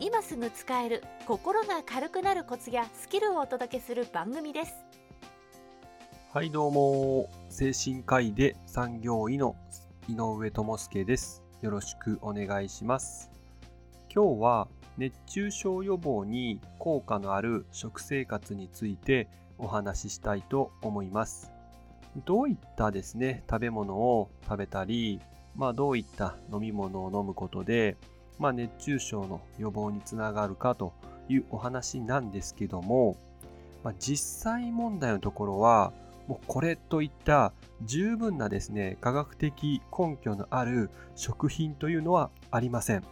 今すぐ使える心が軽くなるコツやスキルをお届けする番組です。はいどうも。精神科医で産業医の井上智介です。よろしくお願いします。今日は熱中症予防に効果のある食生活についてお話ししたいと思います。どういったですね食べ物を食べたりまあどういった飲み物を飲むことでまあ、熱中症の予防につながるかというお話なんですけども、まあ、実際問題のところはもうこれといった十分なですね科学的根拠のある食品というのはありません。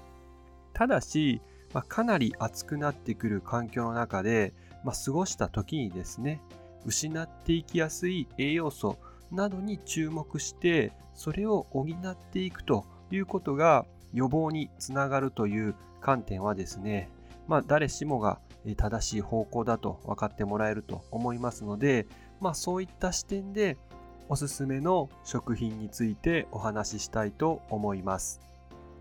ただし、まあ、かなり暑くなってくる環境の中で、まあ、過ごした時にですね失っていきやすい栄養素などに注目してそれを補っていくということが予防につながるという観点はですね、まあ、誰しもが正しい方向だと分かってもらえると思いますので、まあ、そういった視点でおすすめの食品についてお話ししたいと思います。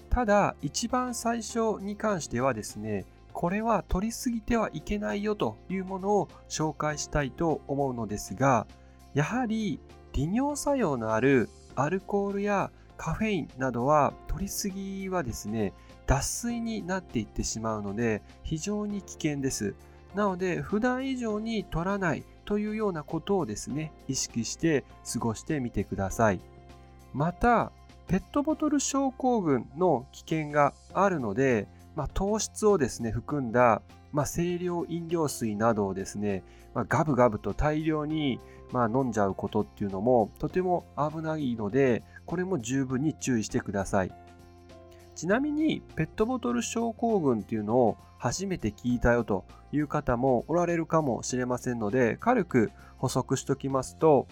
ただ、一番最初に関してはですね、これは取りすぎてはいけないよというものを紹介したいと思うのですが、やはり利尿作用のあるアルコールやカフェインなどは取りすぎはですね、脱水になっていってしまうので非常に危険です。なので普段以上に取らないというようなことをですね、意識して過ごしてみてください。また、ペットボトル症候群の危険があるので、まあ、糖質をですね、含んだ、まあ、清涼飲料水などをですね、まあ、ガブガブと大量に、ま、飲んじゃうことっていうのもとても危ないので、これも十分に注意してください。ちなみにペットボトル症候群っていうのを初めて聞いたよという方もおられるかもしれませんので軽く補足しておきますと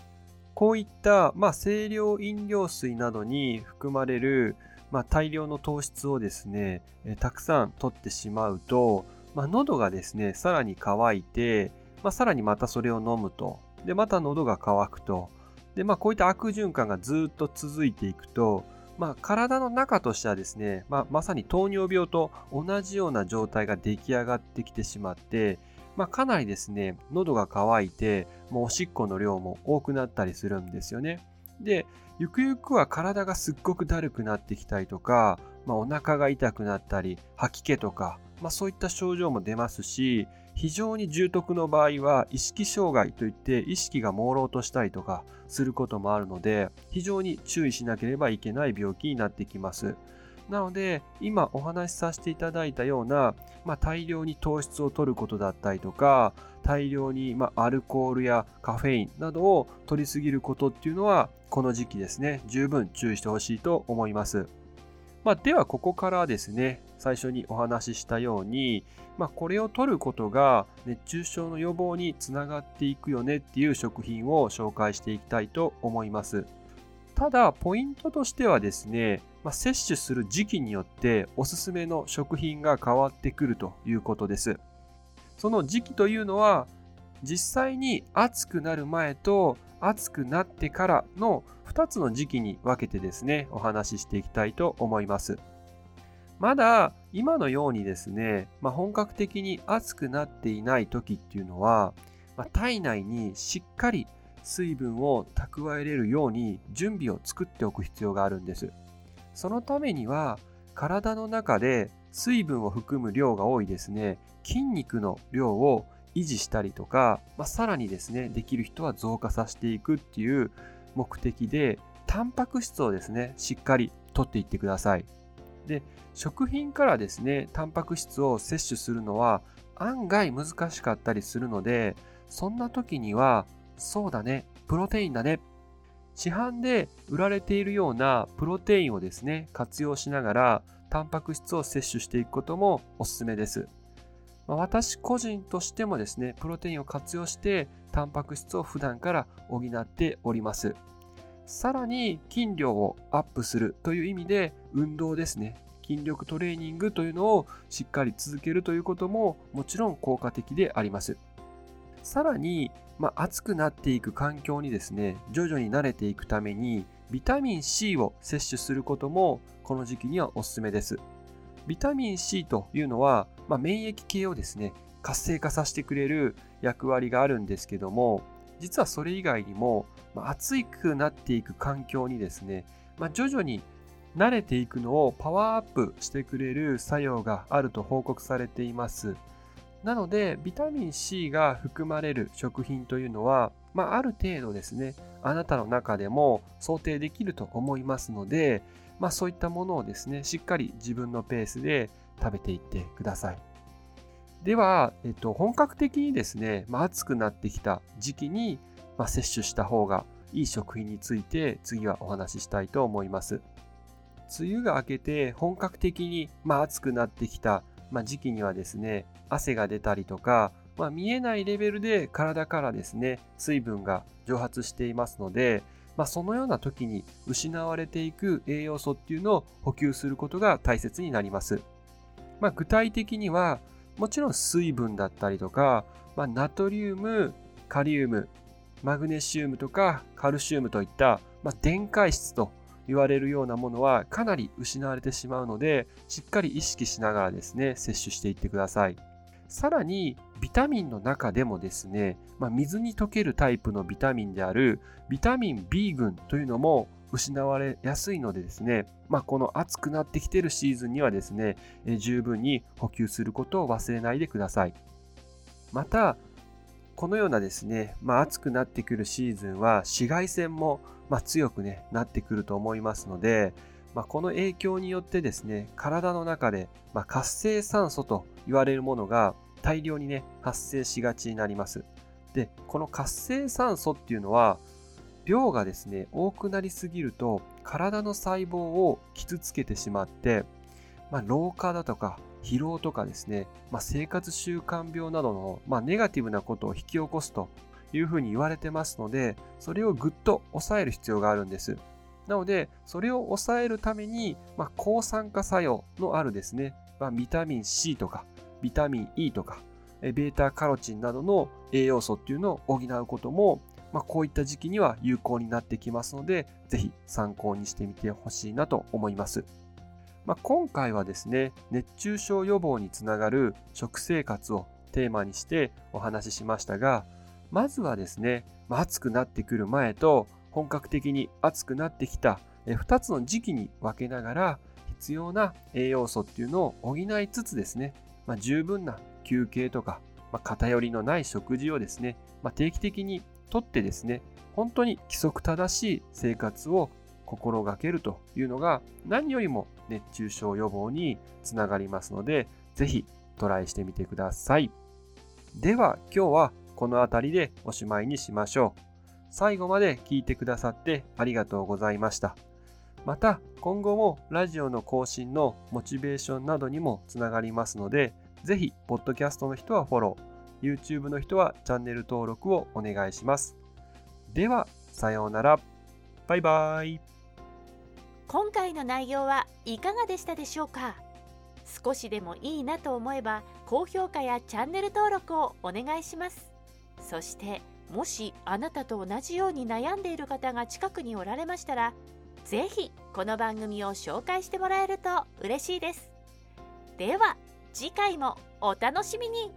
こういった、まあ、清涼飲料水などに含まれる、まあ、大量の糖質をですねえたくさん取ってしまうと、まあ、喉がですねさらに乾いて、まあ、さらにまたそれを飲むとでまた喉が渇くとで、まあ、こういった悪循環がずっと続いていくと、まあ、体の中としてはですね、まあ、まさに糖尿病と同じような状態が出来上がってきてしまって、まあ、かなりですね、喉が渇いて、もうおしっこの量も多くなったりするんですよね。で、ゆくゆくは体がすっごくだるくなってきたりとか、まあ、お腹が痛くなったり、吐き気とか、まあ、そういった症状も出ますし、非常に重篤の場合は意識障害といって意識が朦朧としたりとかすることもあるので非常に注意しなければいけない病気になってきます。なので今お話しさせていただいたような、まあ、大量に糖質を摂ることだったりとか大量に、まアルコールやカフェインなどを摂りすぎることっていうのはこの時期ですね十分注意してほしいと思います。まあ、ではここからですね最初にお話ししたように、まあ、これを取ることが熱中症の予防につながっていくよねっていう食品を紹介していきたいと思います。ただ、ポイントとしてはですね、まあ、摂取する時期によっておすすめの食品が変わってくるということです。その時期というのは、実際に暑くなる前と暑くなってからの2つの時期に分けてですね、お話ししていきたいと思います。まだ今のようにですね、まあ、本格的に暑くなっていない時っていうのは、まあ、体内にしっかり水分を蓄えれるように準備を作っておく必要があるんです。そのためには体の中で水分を含む量が多いですね、筋肉の量を維持したりとか、まあ、さらにですね、できる人は増加させていくっていう目的で、タンパク質をですね、しっかりとっていってください。で、食品からですね、タンパク質を摂取するのは案外難しかったりするので、そんな時には、そうだね、プロテインだね。市販で売られているようなプロテインをですね、活用しながら、タンパク質を摂取していくこともおすすめです。まあ、私個人としてもですね、プロテインを活用してタンパク質を普段から補っております。さらに筋量をアップするという意味で運動ですね。筋力トレーニングというのをしっかり続けるということももちろん効果的であります。さらに、まあ、暑くなっていく環境にですね、徐々に慣れていくためにビタミン C を摂取することもこの時期にはおすすめです。ビタミン C というのは、まあ、免疫系をですね、活性化させてくれる役割があるんですけども、実はそれ以外にも、まあ、暑くなっていく環境にですね、まあ、徐々に慣れていくのをパワーアップしてくれる作用があると報告されています。なので、ビタミン C が含まれる食品というのは、まあ、ある程度ですね、あなたの中でも想定できると思いますので、まあ、そういったものをですね、しっかり自分のペースで食べていってください。では、えっと、本格的にですね、まあ、暑くなってきた時期に、まあ、摂取した方がいい食品について次はお話ししたいと思います。梅雨が明けて本格的に、まあ、暑くなってきた、まあ、時期にはですね、汗が出たりとか、まあ、見えないレベルで体からですね、水分が蒸発していますので、まあ、そのような時に失われていく栄養素っていうのを補給することが大切になります。まあ、具体的には、もちろん水分だったりとか、まあ、ナトリウム、カリウム、マグネシウムとかカルシウムといった、まあ、電解質と言われるようなものはかなり失われてしまうので、しっかり意識しながらですね、摂取していってください。さらに、ビタミンの中でもですね、まあ、水に溶けるタイプのビタミンであるビタミン B 群というのも失われやすいのでですね、まあ、この暑くなってきているシーズンにはですね、え十分に補給することを忘れないでください。また、このようなですね、まあ、暑くなってくるシーズンは紫外線もま強く、ね、なってくると思いますので、まあ、この影響によってですね、体の中で、ま活性酸素と言われるものが大量にね、発生しがちになります。で、この活性酸素っていうのは、量がですね、多くなりすぎると体の細胞を傷つけてしまって、まあ、老化だとか疲労とかですね、まあ、生活習慣病などの、まあ、ネガティブなことを引き起こすというふうに言われてますので、それをぐっと抑える必要があるんです。なので、それを抑えるために、まあ、抗酸化作用のあるですね、まあ、ビタミン C とか、ビタミン E とか、ベータカロチンなどの栄養素っていうのを補うことも、まあ、こういった時期には有効になってきますので、ぜひ参考にしてみてほしいなと思います。まあ、今回はですね、熱中症予防につながる食生活をテーマにしてお話ししましたが、まずはですね、まあ、暑くなってくる前と本格的に暑くなってきた2つの時期に分けながら必要な栄養素っていうのを補いつつですね、まあ、十分な休憩とか、まあ、偏りのない食事をですね、まあ、定期的にとってですね、本当に規則正しい生活を心がけるというのが何よりも熱中症予防につながりますので、ぜひトライしてみてください。では今日はこの辺りでおしまいにしましょう。最後まで聞いてくださってありがとうございました。また今後もラジオの更新のモチベーションなどにもつながりますので、ぜひ、ポッドキャストの人はフォロー、YouTube の人はチャンネル登録をお願いします。では、さようなら。バイバイ。今回の内容はいかがでしたでしょうか？少しでもいいなと思えば高評価やチャンネル登録をお願いしますそしてもしあなたと同じように悩んでいる方が近くにおられましたら是非この番組を紹介してもらえると嬉しいですでは次回もお楽しみに